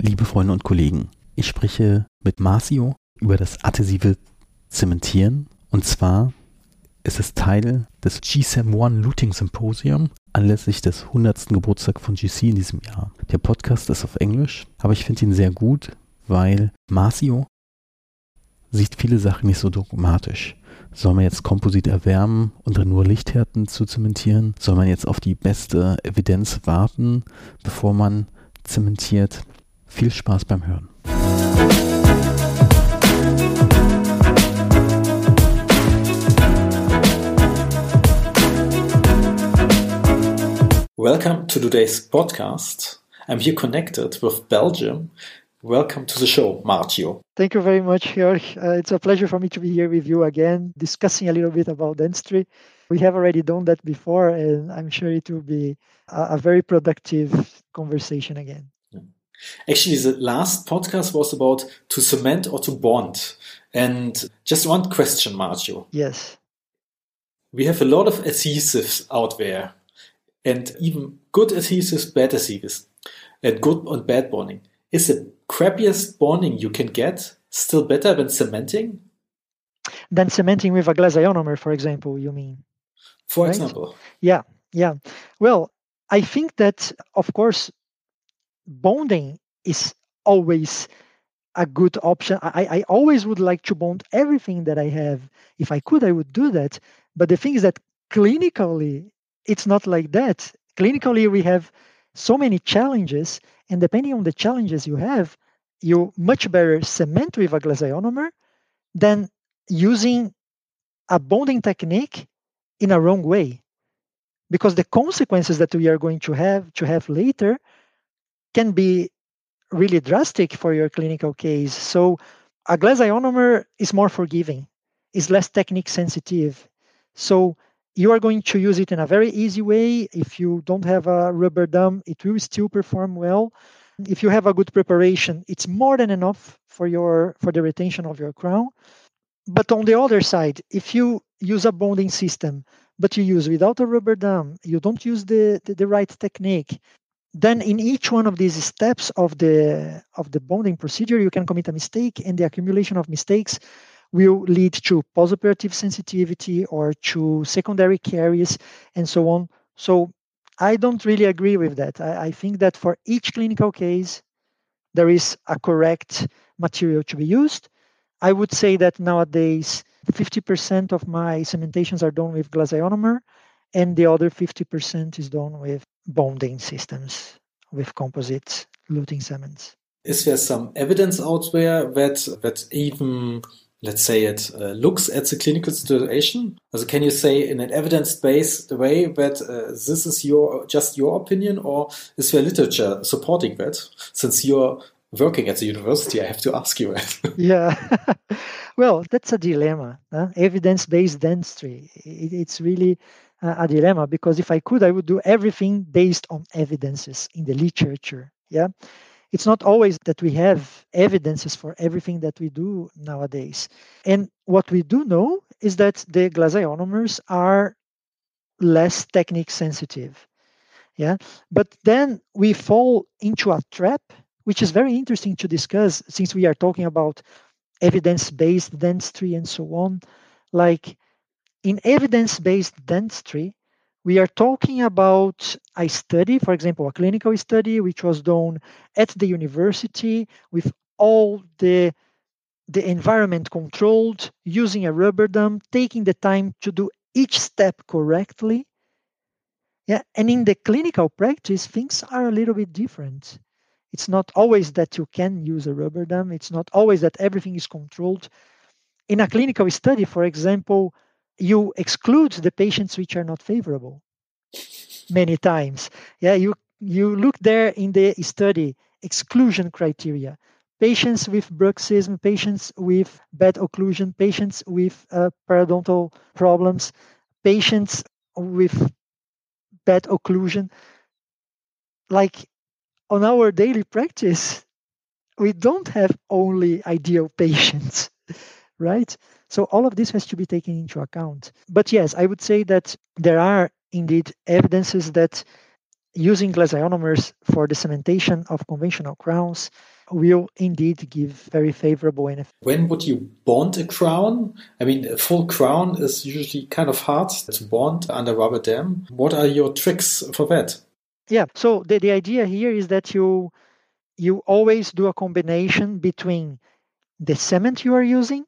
Liebe Freunde und Kollegen, ich spreche mit Marcio über das adhesive Zementieren. Und zwar ist es Teil des GSAM-1 Looting Symposium anlässlich des 100. Geburtstags von GC in diesem Jahr. Der Podcast ist auf Englisch, aber ich finde ihn sehr gut, weil Marcio sieht viele Sachen nicht so dogmatisch. Soll man jetzt Komposit erwärmen und nur Lichthärten zu zementieren? Soll man jetzt auf die beste Evidenz warten, bevor man zementiert? Viel Spaß beim Hören. Welcome to today's podcast. I'm here connected with Belgium. Welcome to the show, Marcio. Thank you very much, Jörg. Uh, it's a pleasure for me to be here with you again, discussing a little bit about dentistry. We have already done that before, and I'm sure it will be a, a very productive conversation again. Actually, the last podcast was about to cement or to bond. And just one question, Marcio. Yes. We have a lot of adhesives out there and even good adhesives, bad adhesives, and good and bad bonding. Is the crappiest bonding you can get still better than cementing? Than cementing with a glass ionomer, for example, you mean? For right? example. Yeah, yeah. Well, I think that, of course, bonding is always a good option. I, I always would like to bond everything that I have. If I could, I would do that. But the thing is that clinically, it's not like that. Clinically, we have so many challenges, and depending on the challenges you have, you much better cement with a glass ionomer than using a bonding technique in a wrong way because the consequences that we are going to have to have later can be really drastic for your clinical case so a glass ionomer is more forgiving is less technique sensitive so you are going to use it in a very easy way. If you don't have a rubber dam, it will still perform well. If you have a good preparation, it's more than enough for your for the retention of your crown. But on the other side, if you use a bonding system, but you use without a rubber dam, you don't use the, the, the right technique, then in each one of these steps of the of the bonding procedure, you can commit a mistake, and the accumulation of mistakes will lead to postoperative sensitivity or to secondary caries and so on. So I don't really agree with that. I, I, think that for each clinical case, there is a correct material to be used. I would say that nowadays, 50% of my cementations are done with glass ionomer, and the other 50% is done with bonding systems, with composite luting cements. Is there some evidence out there that that even let's say it uh, looks at the clinical situation? Also can you say in an evidence-based way that uh, this is your just your opinion, or is there literature supporting that? Since you're working at the university, I have to ask you that. yeah, well, that's a dilemma. Huh? Evidence-based dentistry. It, it's really a dilemma because if I could, I would do everything based on evidences in the literature. Yeah it's not always that we have evidences for everything that we do nowadays. And what we do know is that the glass ionomers are less technique sensitive. Yeah. But then we fall into a trap, which is very interesting to discuss since we are talking about evidence based dentistry and so on. Like in evidence based dentistry, we are talking about a study, for example, a clinical study which was done at the university with all the the environment controlled, using a rubber dam, taking the time to do each step correctly. Yeah, and in the clinical practice, things are a little bit different. It's not always that you can use a rubber dam. It's not always that everything is controlled. In a clinical study, for example, you exclude the patients which are not favorable many times. Yeah, you you look there in the study exclusion criteria. Patients with bruxism, patients with bad occlusion, patients with uh, periodontal problems, patients with bad occlusion. Like on our daily practice, we don't have only ideal patients, right? So all of this has to be taken into account. But yes, I would say that there are indeed evidences that using glass ionomers for the cementation of conventional crowns will indeed give very favorable NF. When would you bond a crown? I mean, a full crown is usually kind of hard to bond under rubber dam. What are your tricks for that? Yeah, so the, the idea here is that you you always do a combination between the cement you are using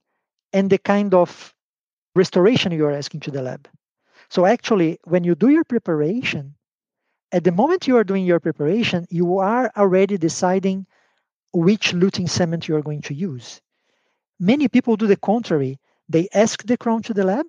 and the kind of restoration you are asking to the lab. So actually, when you do your preparation, at the moment you are doing your preparation, you are already deciding which luting cement you are going to use. Many people do the contrary. They ask the crown to the lab,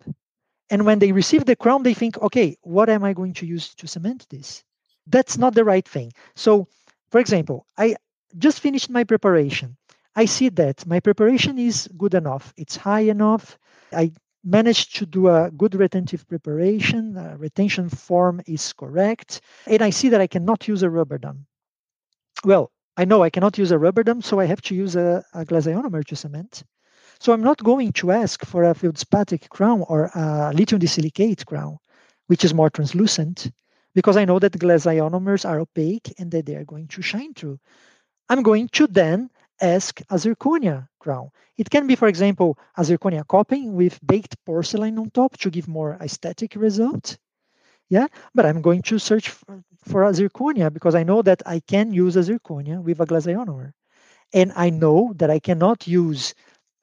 and when they receive the crown, they think, okay, what am I going to use to cement this? That's not the right thing. So, for example, I just finished my preparation. I see that my preparation is good enough. It's high enough. I managed to do a good retentive preparation. Retention form is correct. And I see that I cannot use a rubber dam. Well, I know I cannot use a rubber dam, so I have to use a, a glass ionomer to cement. So I'm not going to ask for a feldspathic crown or a lithium disilicate crown, which is more translucent, because I know that glass ionomers are opaque and that they are going to shine through. I'm going to then ask a zirconia crown. It can be, for example, a zirconia coping with baked porcelain on top to give more aesthetic result. Yeah, but I'm going to search for, a zirconia because I know that I can use a zirconia with a glass ionomer. And I know that I cannot use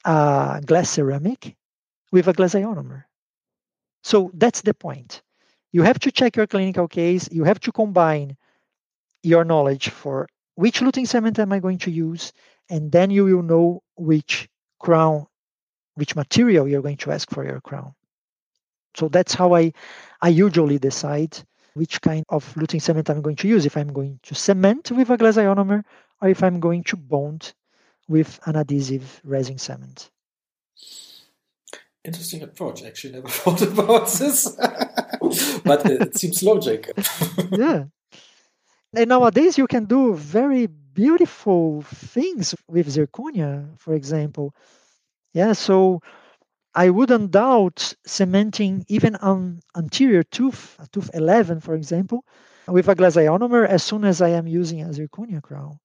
a glass ceramic with a glass ionomer. So that's the point. You have to check your clinical case. You have to combine your knowledge for which luting cement am I going to use, and then you will know which crown, which material you're going to ask for your crown. So that's how I, I usually decide which kind of luting cement I'm going to use. If I'm going to cement with a glass ionomer, or if I'm going to bond with an adhesive resin cement. Interesting approach. Actually, never thought about this, but it seems logic. yeah. And nowadays, you can do very beautiful things with zirconia, for example. Yeah, so I wouldn't doubt cementing even an anterior tooth, tooth 11, for example, with a glass ionomer as soon as I am using a zirconia crown.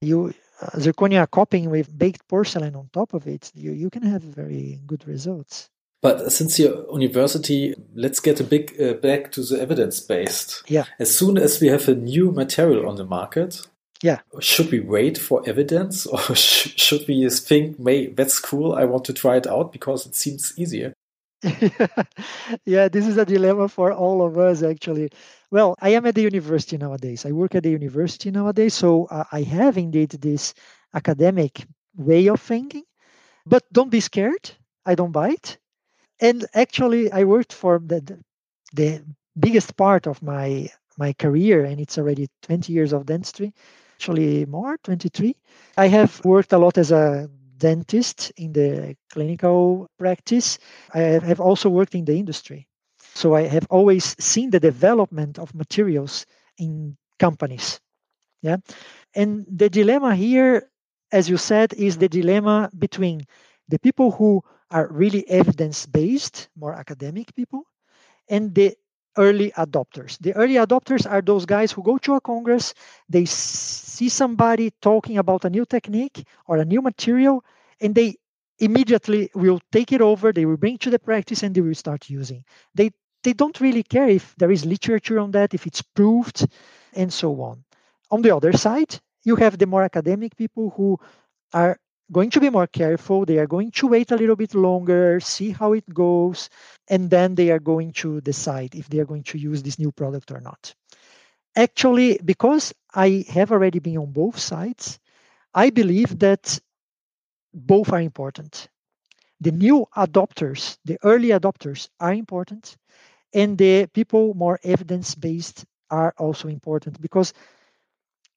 You uh, zirconia copying with baked porcelain on top of it, you, you can have very good results. But since your university, let's get a big uh, back to the evidence based. Yeah. As soon as we have a new material on the market, yeah, should we wait for evidence, or sh should we think, "May that's cool, I want to try it out because it seems easier"? yeah, this is a dilemma for all of us actually. Well, I am at the university nowadays. I work at the university nowadays, so uh, I have indeed this academic way of thinking. But don't be scared. I don't bite. And actually, I worked for the the biggest part of my my career, and it's already 20 years of dentistry. Actually, more 23. I have worked a lot as a dentist in the clinical practice. I have also worked in the industry. So I have always seen the development of materials in companies. Yeah. And the dilemma here, as you said, is the dilemma between the people who are really evidence based, more academic people, and the early adopters. The early adopters are those guys who go to a congress, they see somebody talking about a new technique or a new material, and they immediately will take it over, they will bring to the practice, and they will start using. They they don't really care if there is literature on that, if it's proved, and so on. On the other side, you have the more academic people who are going to be more careful. They are going to wait a little bit longer, see how it goes, and then they are going to decide if they are going to use this new product or not. Actually, because I have already been on both sides, I believe that both are important. The new adopters, the early adopters, are important, and the people more evidence based are also important because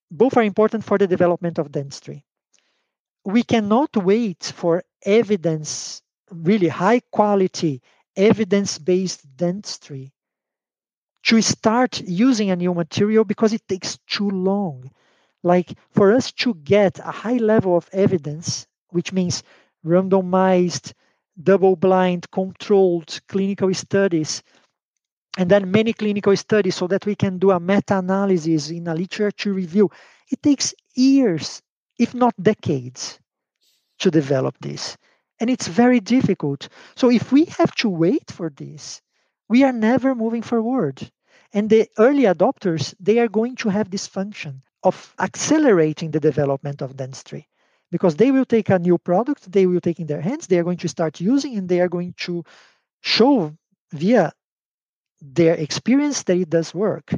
both are important for the development of dentistry we cannot wait for evidence, really high quality, evidence based dentistry to start using a new material because it takes too long. Like for us to get a high level of evidence, which means randomized, double blind, controlled clinical studies and then many clinical studies so that we can do a meta-analysis in a literature review. It takes years, if not decades, to develop this. And it's very difficult. So if we have to wait for this, we are never moving forward. And the early adopters, they are going to have this function of accelerating the development of dentistry because they will take a new product, they will take in their hands, they are going to start using, and they are going to show via their experience that it does work.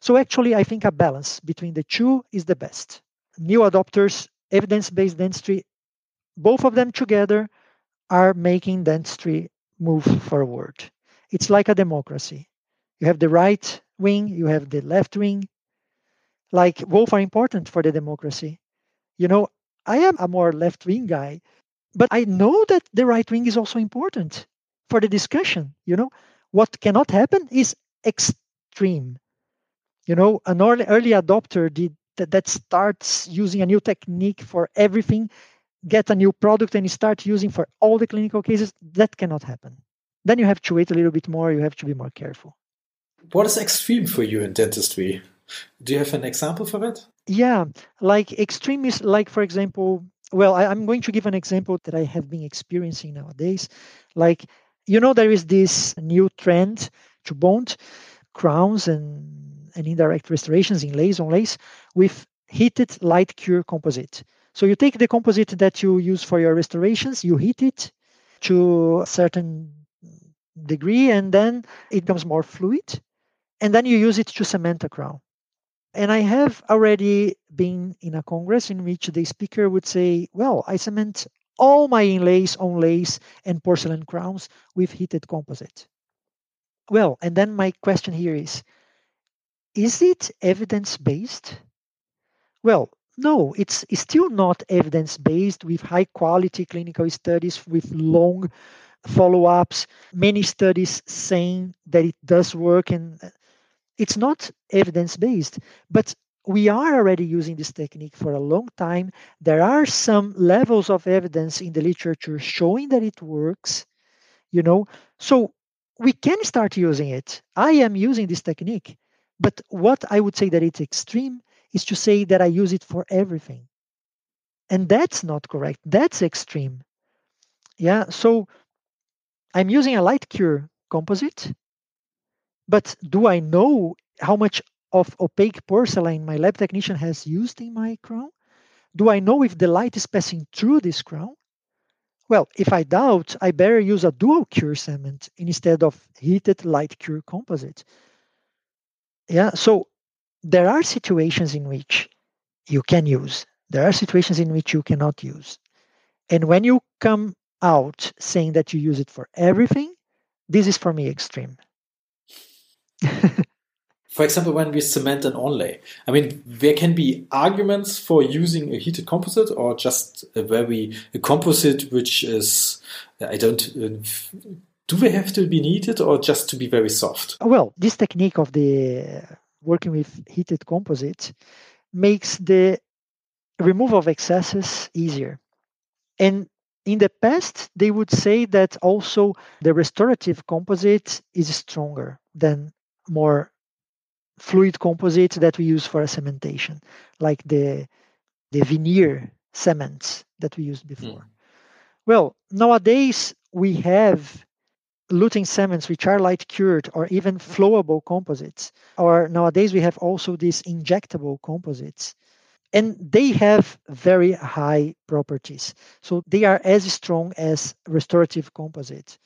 So actually, I think a balance between the two is the best. New adopters, evidence-based dentistry, both of them together are making dentistry move forward. It's like a democracy. You have the right wing, you have the left wing. Like both are important for the democracy. You know, I am a more left wing guy, but I know that the right wing is also important for the discussion. You know, what cannot happen is extreme. You know, an early, early adopter did that, that starts using a new technique for everything, get a new product and start using for all the clinical cases. That cannot happen. Then you have to wait a little bit more. You have to be more careful. What is extreme for you in dentistry? Do you have an example for that? Yeah, like extreme is like, for example, well, I, am going to give an example that I have been experiencing nowadays. Like, you know, there is this new trend to bond crowns and, and indirect restorations in inlays onlays with heated light cure composite. So you take the composite that you use for your restorations, you heat it to a certain degree, and then it becomes more fluid. And then you use it to cement a crown. And I have already been in a congress in which the speaker would say, Well, I cement all my inlays, onlays, and porcelain crowns with heated composite. Well, and then my question here is Is it evidence based? Well, no, it's, it's still not evidence based with high quality clinical studies with long follow ups, many studies saying that it does work and uh, it's not evidence based, but we are already using this technique for a long time. There are some levels of evidence in the literature showing that it works, you know. So we can start using it. I am using this technique, but what I would say that it's extreme is to say that I use it for everything. And that's not correct. That's extreme. Yeah. So I'm using a light cure composite but do I know how much of opaque porcelain my lab technician has used in my crown? Do I know if the light is passing through this crown? Well, if I doubt, I better use a dual cure cement instead of heated light cure composite. Yeah, so there are situations in which you can use, there are situations in which you cannot use. And when you come out saying that you use it for everything, this is for me extreme. for example, when we cement an onlay, I mean, there can be arguments for using a heated composite or just a very a composite which is, I don't, uh, do they have to be heated or just to be very soft? Well, this technique of the working with heated composite makes the removal of excesses easier. And in the past, they would say that also the restorative composite is stronger than more fluid composites that we use for a cementation, like the the veneer cements that we used before. Mm. Well, nowadays we have luting cements which are light cured or even flowable composites. Or nowadays we have also these injectable composites. And they have very high properties. So they are as strong as restorative composites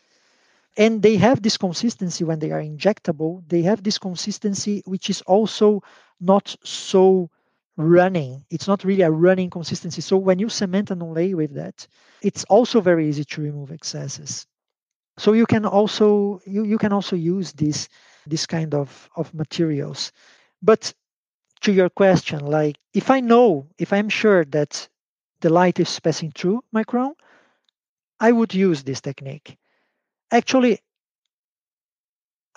and they have this consistency when they are injectable they have this consistency which is also not so running it's not really a running consistency so when you cement an onlay with that it's also very easy to remove excesses so you can also you, you can also use this this kind of of materials but to your question like if i know if i'm sure that the light is passing through my crown i would use this technique actually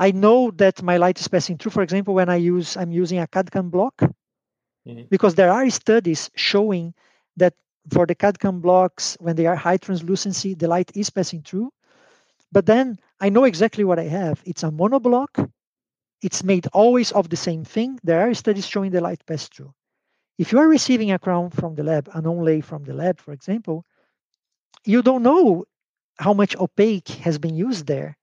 I know that my light is passing through. For example, when I use I'm using a CAD-CAM block, mm-hmm. because there are studies showing that for the CAD-CAM blocks, when they are high translucency, the light is passing through. But then I know exactly what I have. It's a monoblock it's made always of the same thing. There are studies showing the light pass through. If you are receiving a crown from the lab, an onlay from the lab, for example, you don't know how much opaque has been used there.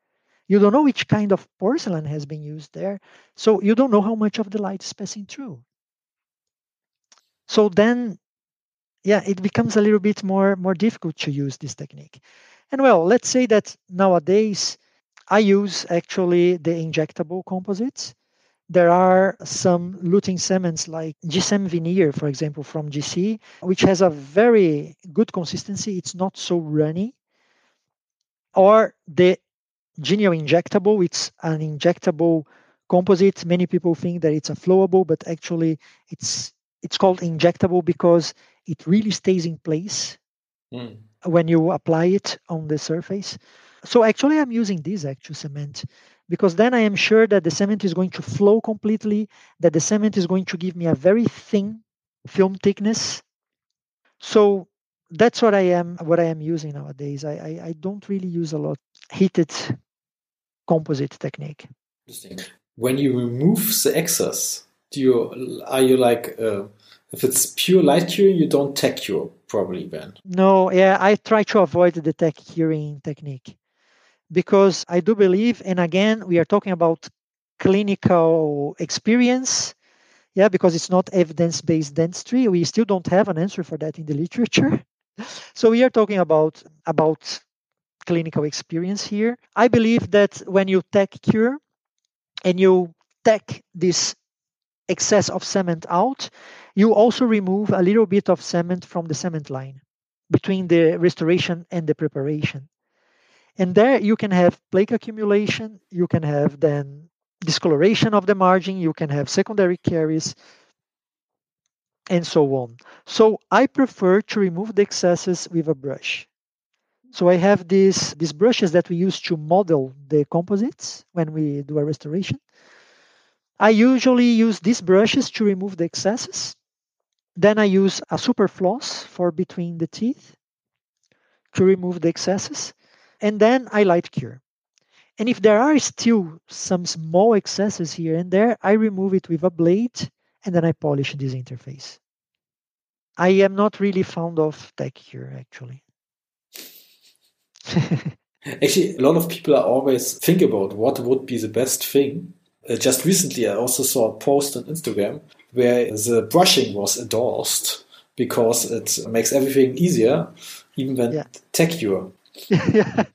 You don't know which kind of porcelain has been used there. So you don't know how much of the light is passing through. So then, yeah, it becomes a little bit more, more difficult to use this technique. And well, let's say that nowadays I use actually the injectable composites. There are some luting cements like G-CEM Veneer, for example, from GC, which has a very good consistency. It's not so runny. Or the G-ænial injectable, it's an injectable composite. Many people think that it's a flowable, but actually it's it's called injectable because it really stays in place mm. When you apply it on the surface. So actually I'm using this actual cement because then I am sure that the cement is going to flow completely, that the cement is going to give me a very thin film thickness. So that's what I am what I am using nowadays. I, I, I don't really use a lot heated composite technique. Interesting. When you remove the excess, do you are you like uh, if it's pure light curing, you don't tack cure probably then? No, yeah, I try to avoid the tack curing technique because I do believe, and again, we are talking about clinical experience. Yeah, because it's not evidence based dentistry. We still don't have an answer for that in the literature. So we are talking about about clinical experience here. I believe that when you tack cure and you tech this excess of cement out, you also remove a little bit of cement from the cement line between the restoration and the preparation. And there you can have plaque accumulation, you can have then discoloration of the margin, you can have secondary caries, and so on. So I prefer to remove the excesses with a brush. So I have these, these brushes that we use to model the composites when we do a restoration. I usually use these brushes to remove the excesses. Then I use a super floss for between the teeth to remove the excesses and then I light cure. And if there are still some small excesses here and there, I remove it with a blade and then I polish this interface. I am not really fond of tack cure actually. actually, a lot of people are always think about what would be the best thing. Uh, just recently, I also saw a post on Instagram where the brushing was endorsed because it makes everything easier, even when yeah. tack cure yeah.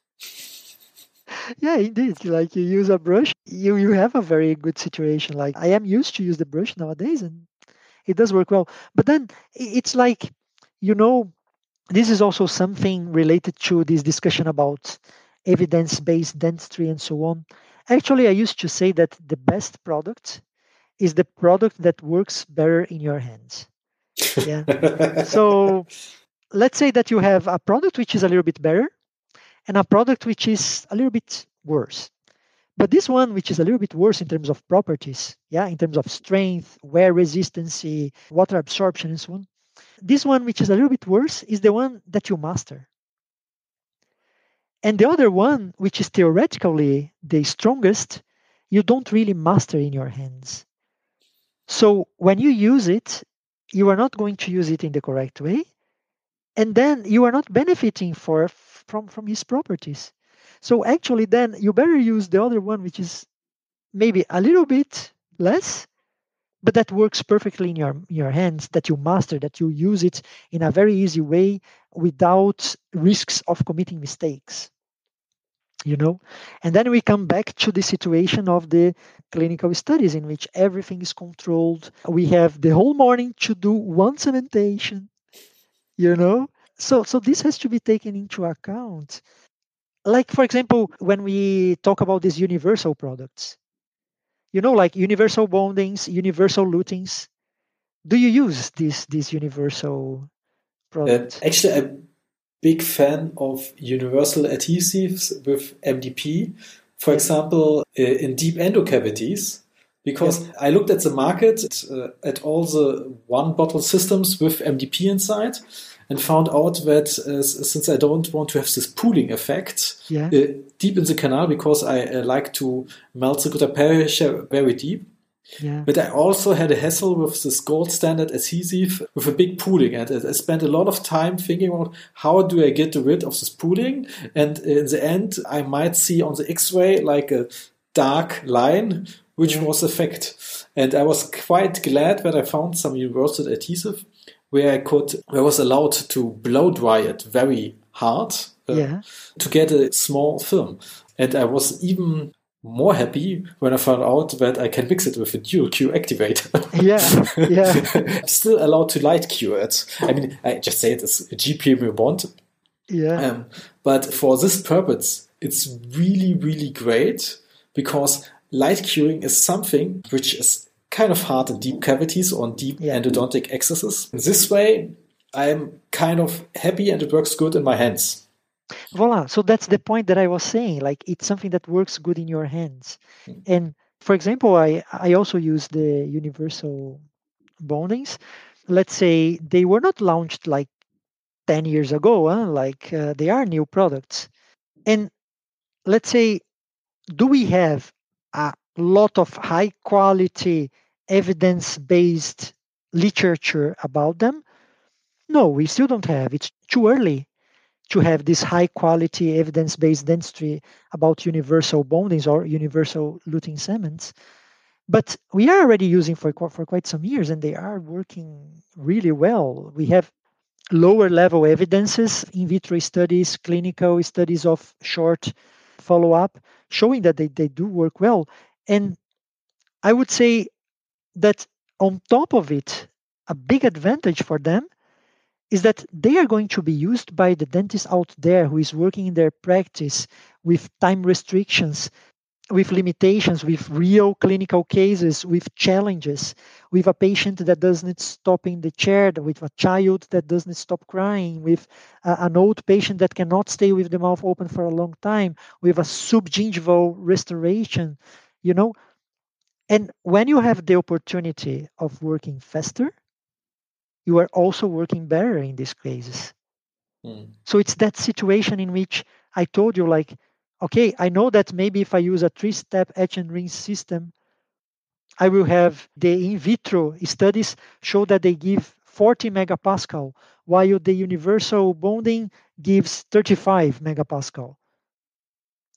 Yeah, indeed. Like you use a brush, you you have a very good situation. Like I am used to use the brush nowadays, and it does work well. But then it's like, you know, this is also something related to this discussion about evidence-based dentistry and so on. Actually, I used to say that the best product is the product that works better in your hands. Yeah. so let's say that you have a product which is a little bit better and a product which is a little bit worse. But this one, which is a little bit worse in terms of properties, yeah, in terms of strength, wear resistance, water absorption, and so on. This one, which is a little bit worse, is the one that you master. And the other one, which is theoretically the strongest, you don't really master in your hands. So when you use it, you are not going to use it in the correct way. And then you are not benefiting for from from his properties. So actually, then you better use the other one, which is maybe a little bit less, but that works perfectly in your your hands. That you master, that you use it in a very easy way without risks of committing mistakes. You know, and then we come back to the situation of the clinical studies in which everything is controlled. We have the whole morning to do one cementation. You know, so so this has to be taken into account like for example when we talk about these universal products you know like universal bondings universal lutings do you use these these universal products uh, actually i'm big fan of universal adhesives with mdp for example uh, in deep endocavities because I looked at the market uh, at all the one bottle systems with MDP inside and found out that uh, since I don't want to have this pooling effect Yeah. uh, deep in the canal because I uh, like to melt the gutta percha very deep. Yeah. But I also had a hassle with this gold standard adhesive with a big pooling. And I spent a lot of time thinking about how do I get rid of this pooling. And in the end, I might see on the X-ray like a dark line, which Yeah. was effect. And I was quite glad that I found some universal adhesive where I could, I was allowed to blow dry it very hard uh, Yeah. to get a small film. And I was even more happy when I found out that I can mix it with a dual Q activator. Yeah. Yeah. I'm still allowed to light cure it. I mean, I just say it as a G-Premio BOND. Yeah. Um, but for this purpose, it's really, really great because light curing is something which is kind of hard in deep cavities or in deep Yeah. endodontic excesses. This way, I'm kind of happy and it works good in my hands. Voila so that's the point that i was saying like it's something that works good in your hands. Mm. and for example i i also use the universal bondings. Let's say they were not launched like 10 years ago huh? like uh, they are new products. And let's say do we have a lot of high quality evidence based literature about them? No we still don't have. It's too early to have this high quality evidence based dentistry about universal bondings or universal luting cements. But we are already using for, for quite some years and they are working really well. We have lower level evidences, in vitro studies, clinical studies of short follow up showing that they, they do work well. And I would say that on top of it, a big advantage for them is that they are going to be used by the dentist out there who is working in their practice with time restrictions, with limitations, with real clinical cases, with challenges, with a patient that doesn't stop in the chair, with a child that doesn't stop crying, with a, an old patient that cannot stay with the mouth open for a long time, with a subgingival restoration, you know. And when you have the opportunity of working faster, you are also working better in these cases. Mm. So it's that situation in which I told you, like, okay, I know that maybe if I use a three step etch and rinse system, I will have the in vitro studies show that they give 40 megapascal, while the universal bonding gives 35 megapascal.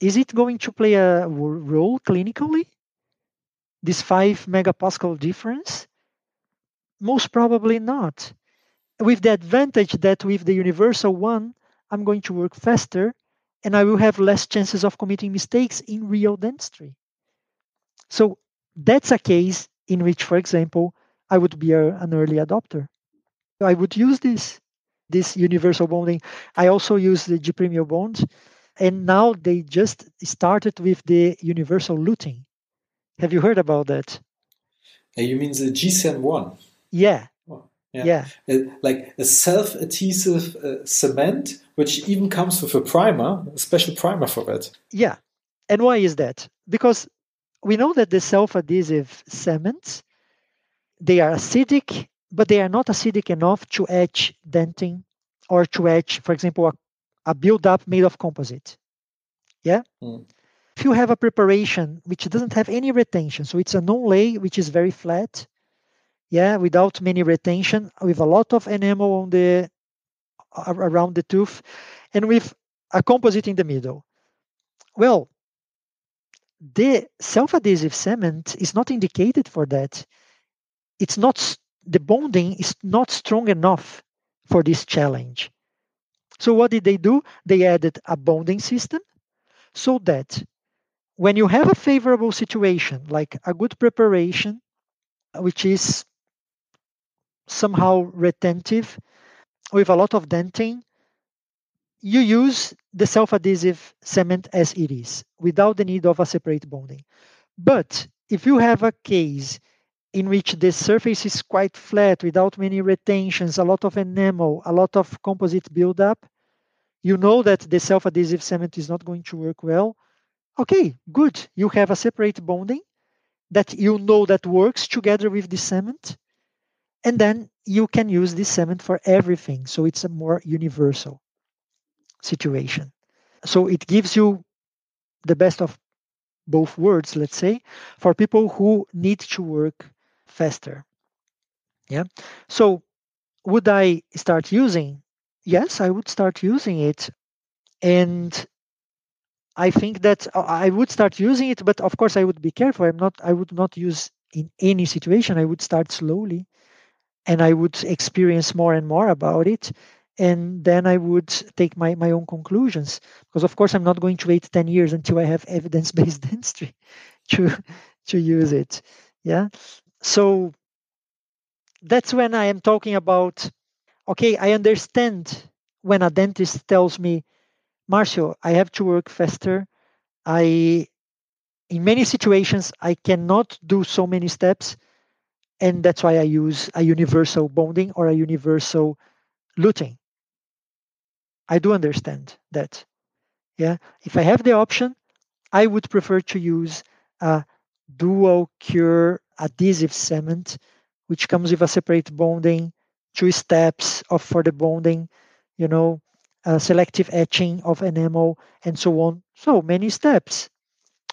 Is it going to play a role clinically? This 5 megapascal difference? Most probably not. With the advantage that with the universal one, I'm going to work faster and I will have less chances of committing mistakes in real dentistry. So that's a case in which, for example, I would be a, an early adopter. I would use this, this universal bonding. I also use the G-Premio BOND, and now they just started with the universal luting. Have you heard about that? Uh, you mean the G-CEM ONE? Yeah, yeah, Uh, like a self-adhesive uh, cement, which even comes with a primer, a special primer for that. yeah. And why is that? Because we know that the self-adhesive cements they are acidic, but they are not acidic enough to etch dentin or to etch, for example, a, a build-up made of composite. Yeah. Mm. If you have a preparation which doesn't have any retention, so it's a non-lay which is very flat, yeah, without many retention, with a lot of enamel on the around the tooth, and with a composite in the middle. Well, the self-adhesive cement is not indicated for that. It's not the bonding is not strong enough for this challenge. So what did they do? They added a bonding system so that when you have a favorable situation, like a good preparation, which is somehow retentive with a lot of dentin, you use the self-adhesive cement as it is without the need of a separate bonding. But if you have a case in which the surface is quite flat without many retentions, a lot of enamel, a lot of composite buildup, you know that the self-adhesive cement is not going to work well. Okay, good. You have a separate bonding that you know that works together with the cement. And then you can use this cement for everything. So it's a more universal situation. So it gives you the best of both worlds, let's say, for people who need to work faster. Yeah. So would I start using? Yes, I would start using it. And I think that uh, I would start using it, but of course I would be careful. I'm not I would not use in any situation. I would start slowly and I would experience more and more about it. And then I would take my, my own conclusions. Because of course I'm not going to wait 10 years until I have evidence-based dentistry to to use it. Yeah. So that's when I am talking about okay, I understand when a dentist tells me, Marcio, I have to work faster. I in many situations I cannot do so many steps, and that's why I use a universal bonding or a universal luting. I do understand that. Yeah, if I have the option, I would prefer to use a dual cure adhesive cement which comes with a separate bonding, two steps of for the bonding, you know, uh, selective etching of enamel, and so on. So many steps.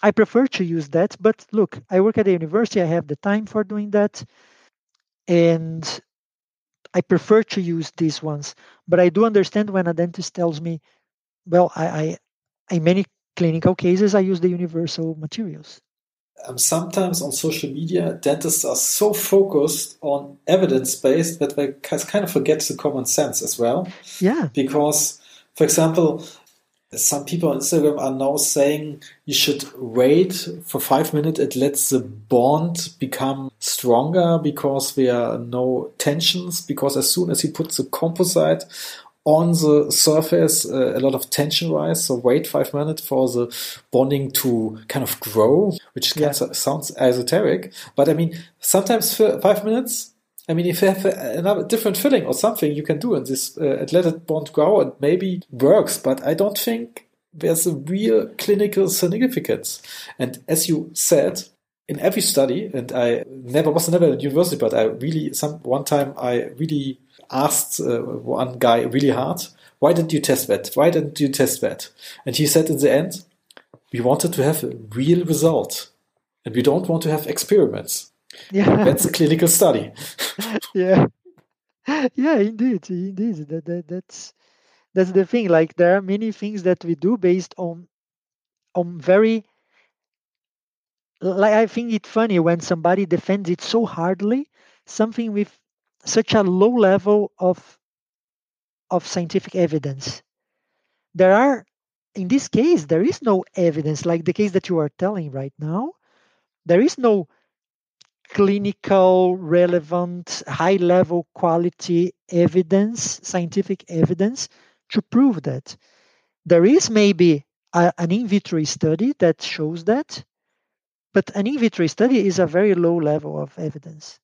I prefer to use that, but look, I work at the university. I have the time for doing that, and I prefer to use these ones. But I do understand when a dentist tells me, "Well, I, I in many clinical cases, I use the universal materials." um, sometimes on social media, dentists are so focused on evidence based that they kind of forget the common sense as well. Yeah. Because, for example, some people on Instagram are now saying you should wait for five minutes and let the bond become stronger because there are no tensions. Because as soon as you put the composite on the surface uh, a lot of tension rise. So wait five minutes for the bonding to kind of grow, which yeah. kind of sounds esoteric. But I mean, sometimes five minutes, I mean, if you have another different filling or something you can do in this uh, and let it bond grow, it maybe works. But I don't think there's a real clinical significance. And as you said, in every study, and I never was never at university, but I really some one time I really asked uh, one guy really hard, why didn't you test that? Why didn't you test that? And he said in the end, we wanted to have a real result and we don't want to have experiments. Yeah. That's a clinical study. yeah. Yeah, indeed. Indeed. That, that, that's, that's the thing. Like there are many things that we do based on, on very, like I think it's funny when somebody defends it so hardly, something with such a low level of of scientific evidence. There are in this case there is no evidence like the case that you are telling right now. There is no clinical relevant high level quality evidence scientific evidence to prove that there is maybe a, an in vitro study that shows that but an in vitro study is a very low level of evidence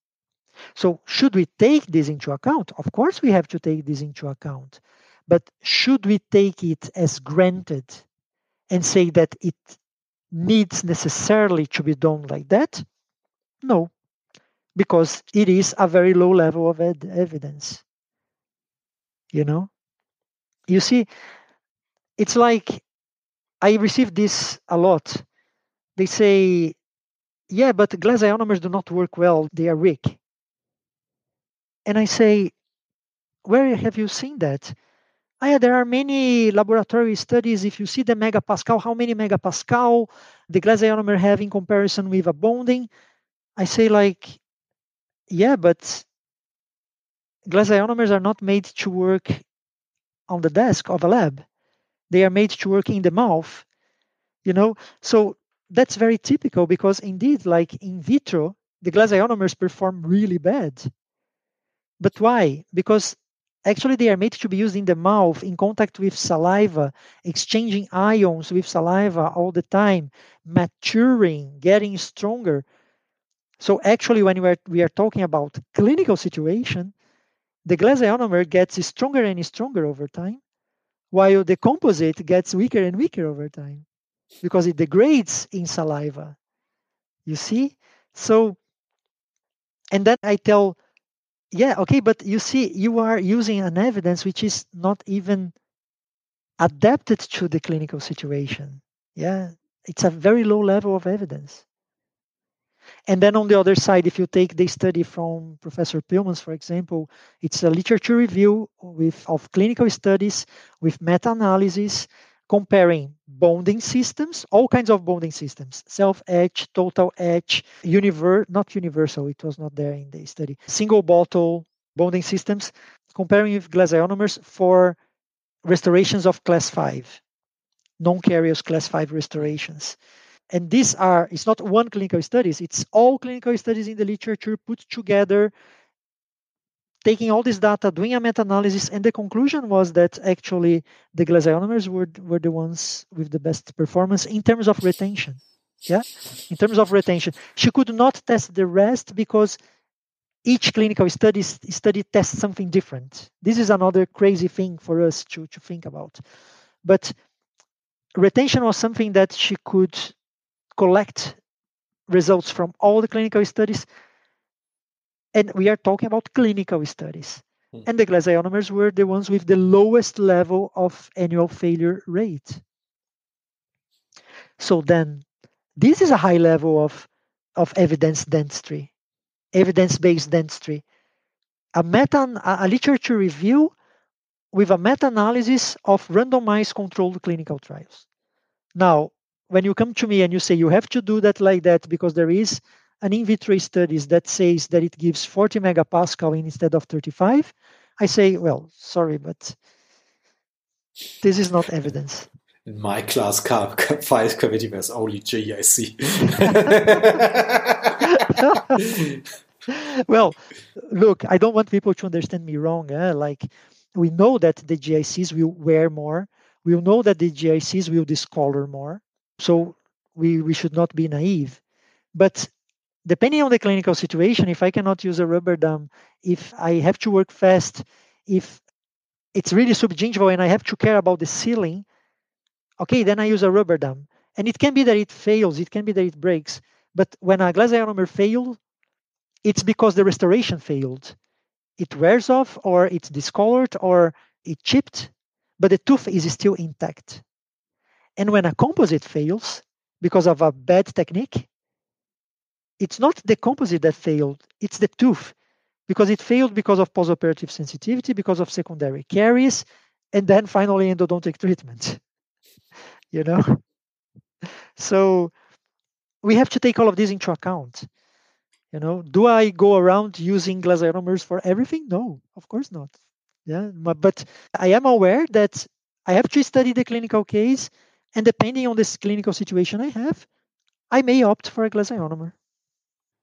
so, should we take this into account? Of course, we have to take this into account. But should we take it as granted and say that it needs necessarily to be done like that? No, because it is a very low level of ed- evidence. You know? You see, it's like I receive this a lot. They say, yeah, but glass ionomers do not work well, they are weak. And I say, where have you seen that? Oh, yeah, there are many laboratory studies. If you see the megapascal, how many megapascal the glass ionomer have in comparison with a bonding? I say like, yeah, but glass ionomers are not made to work on the desk of a lab. They are made to work in the mouth, you know. So that's very typical because indeed, like in vitro, the glass ionomers perform really bad but why? Because actually they are made to be used in the mouth in contact with saliva, exchanging ions with saliva all the time, maturing, getting stronger. So actually, when we are, we are talking about clinical situation, the glass ionomer gets stronger and stronger over time, while the composite gets weaker and weaker over time because it degrades in saliva. You see? So, and then I tell, yeah, okay, but you see, you are using an evidence which is not even adapted to the clinical situation. Yeah, it's a very low level of evidence. And then on the other side, if you take the study from Professor Peumans, for example, it's a literature review with of clinical studies with meta-analysis comparing bonding systems, all kinds of bonding systems, self-etch, total etch, univer- not universal, it was not there in the study, single bottle bonding systems, comparing with glass ionomers for restorations of class 5, non-carious class 5 restorations and these are it's not one clinical studies it's all clinical studies in the literature put together taking all this data doing a meta-analysis and the conclusion was that actually the glass ionomers were, were the ones with the best performance in terms of retention yeah? In terms of retention. She could not test the rest because each clinical study study tests something different. This is another crazy thing for us to, to think about. But retention was something that she could collect results from all the clinical studies. And we are talking about clinical studies. Mm. And the glass ionomers were the ones with the lowest level of annual failure rate. So then, this is a high level of, of evidence dentistry, evidence-based dentistry. A meta, a literature review with a meta-analysis of randomized controlled clinical trials. Now, when you come to me and you say you have to do that like that because there is an in vitro studies that says that it gives 40 megapascal instead of 35, I say, well, sorry, but this is not evidence. In my class five committee there's only GIC. well, look, I don't want people to understand me wrong. Eh? Like, we know that the GICs will wear more. We know that the GICs will discolor more. So we, we should not be naive. But depending on the clinical situation, if I cannot use a rubber dam, if I have to work fast, if it's really subgingival and I have to care about the sealing, okay, then I use a rubber dam. And it can be that it fails, it can be that it breaks. But when a glass ionomer failed, it's because the restoration failed. It wears off, or it's discolored, or it chipped, but the tooth is still intact. And when a composite fails because of a bad technique, it's not the composite that failed, it's the tooth because it failed because of postoperative sensitivity, because of secondary caries, and then finally endodontic treatment. you know? So we have to take all of this into account. You know, do I go around using glass ionomers for everything? No, of course not. Yeah, but I am aware that I have to study the clinical case and depending on this clinical situation I have, I may opt for a glass ionomer.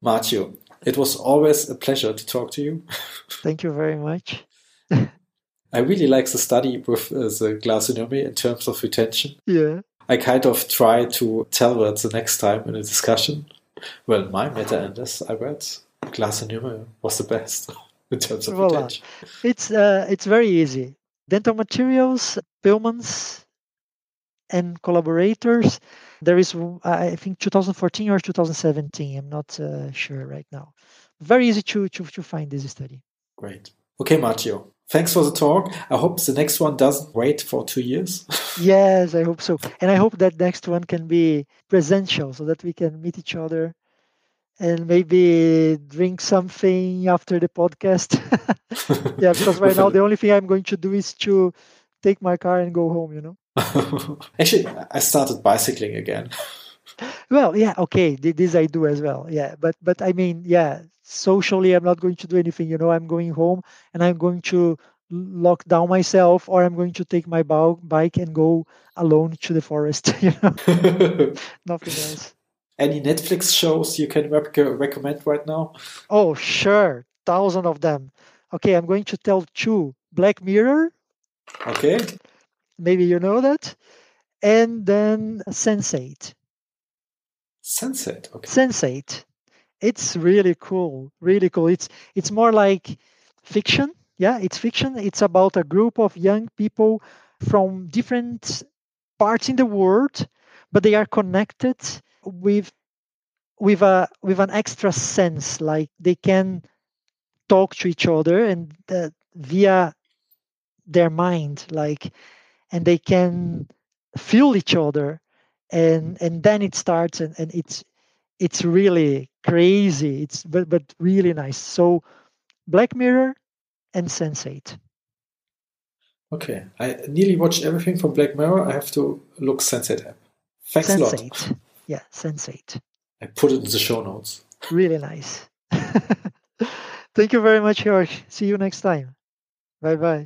Marcio, it was always a pleasure to talk to you. Thank you very much. I really like the study with uh, the glass ionomy in terms of retention. Yeah. I kind of try to tell that the next time in a discussion. Well, my meta-analysis I read glass ionomy was the best in terms of Voila. retention. It's uh, it's very easy. Dental materials, Peumans, and collaborators. There is, I think, 2014 or 2017. I'm not uh, sure right now. Very easy to, to, to find this study. Great. Okay, Marcio. Thanks for the talk. I hope the next one doesn't wait for two years. yes, I hope so. And I hope that next one can be presential so that we can meet each other and maybe drink something after the podcast. yeah, because right now the only thing I'm going to do is to take my car and go home, you know. Actually, I started bicycling again. well, yeah, okay, this I do as well. Yeah, but but I mean, yeah, socially, I'm not going to do anything. You know, I'm going home and I'm going to lock down myself, or I'm going to take my bike and go alone to the forest. You know, nothing else. Any Netflix shows you can rec- recommend right now? Oh, sure, thousand of them. Okay, I'm going to tell two: Black Mirror. Okay. Maybe you know that. And then Sense8. Sense8, okay. Sense8. It's really cool, really cool. It's it's more like fiction. Yeah, it's fiction. It's about a group of young people from different parts in the world, but they are connected with with a with an extra sense like they can talk to each other and uh, via their mind like and they can feel each other and and then it starts and, and it's it's really crazy. It's but but really nice. So black mirror and sense8 okay. I nearly watched everything from black mirror. I have to look sense8 app thanks a lot. 8 yeah sense8 i put it in the show notes. Really nice. Thank you very much George see you next time. Bye bye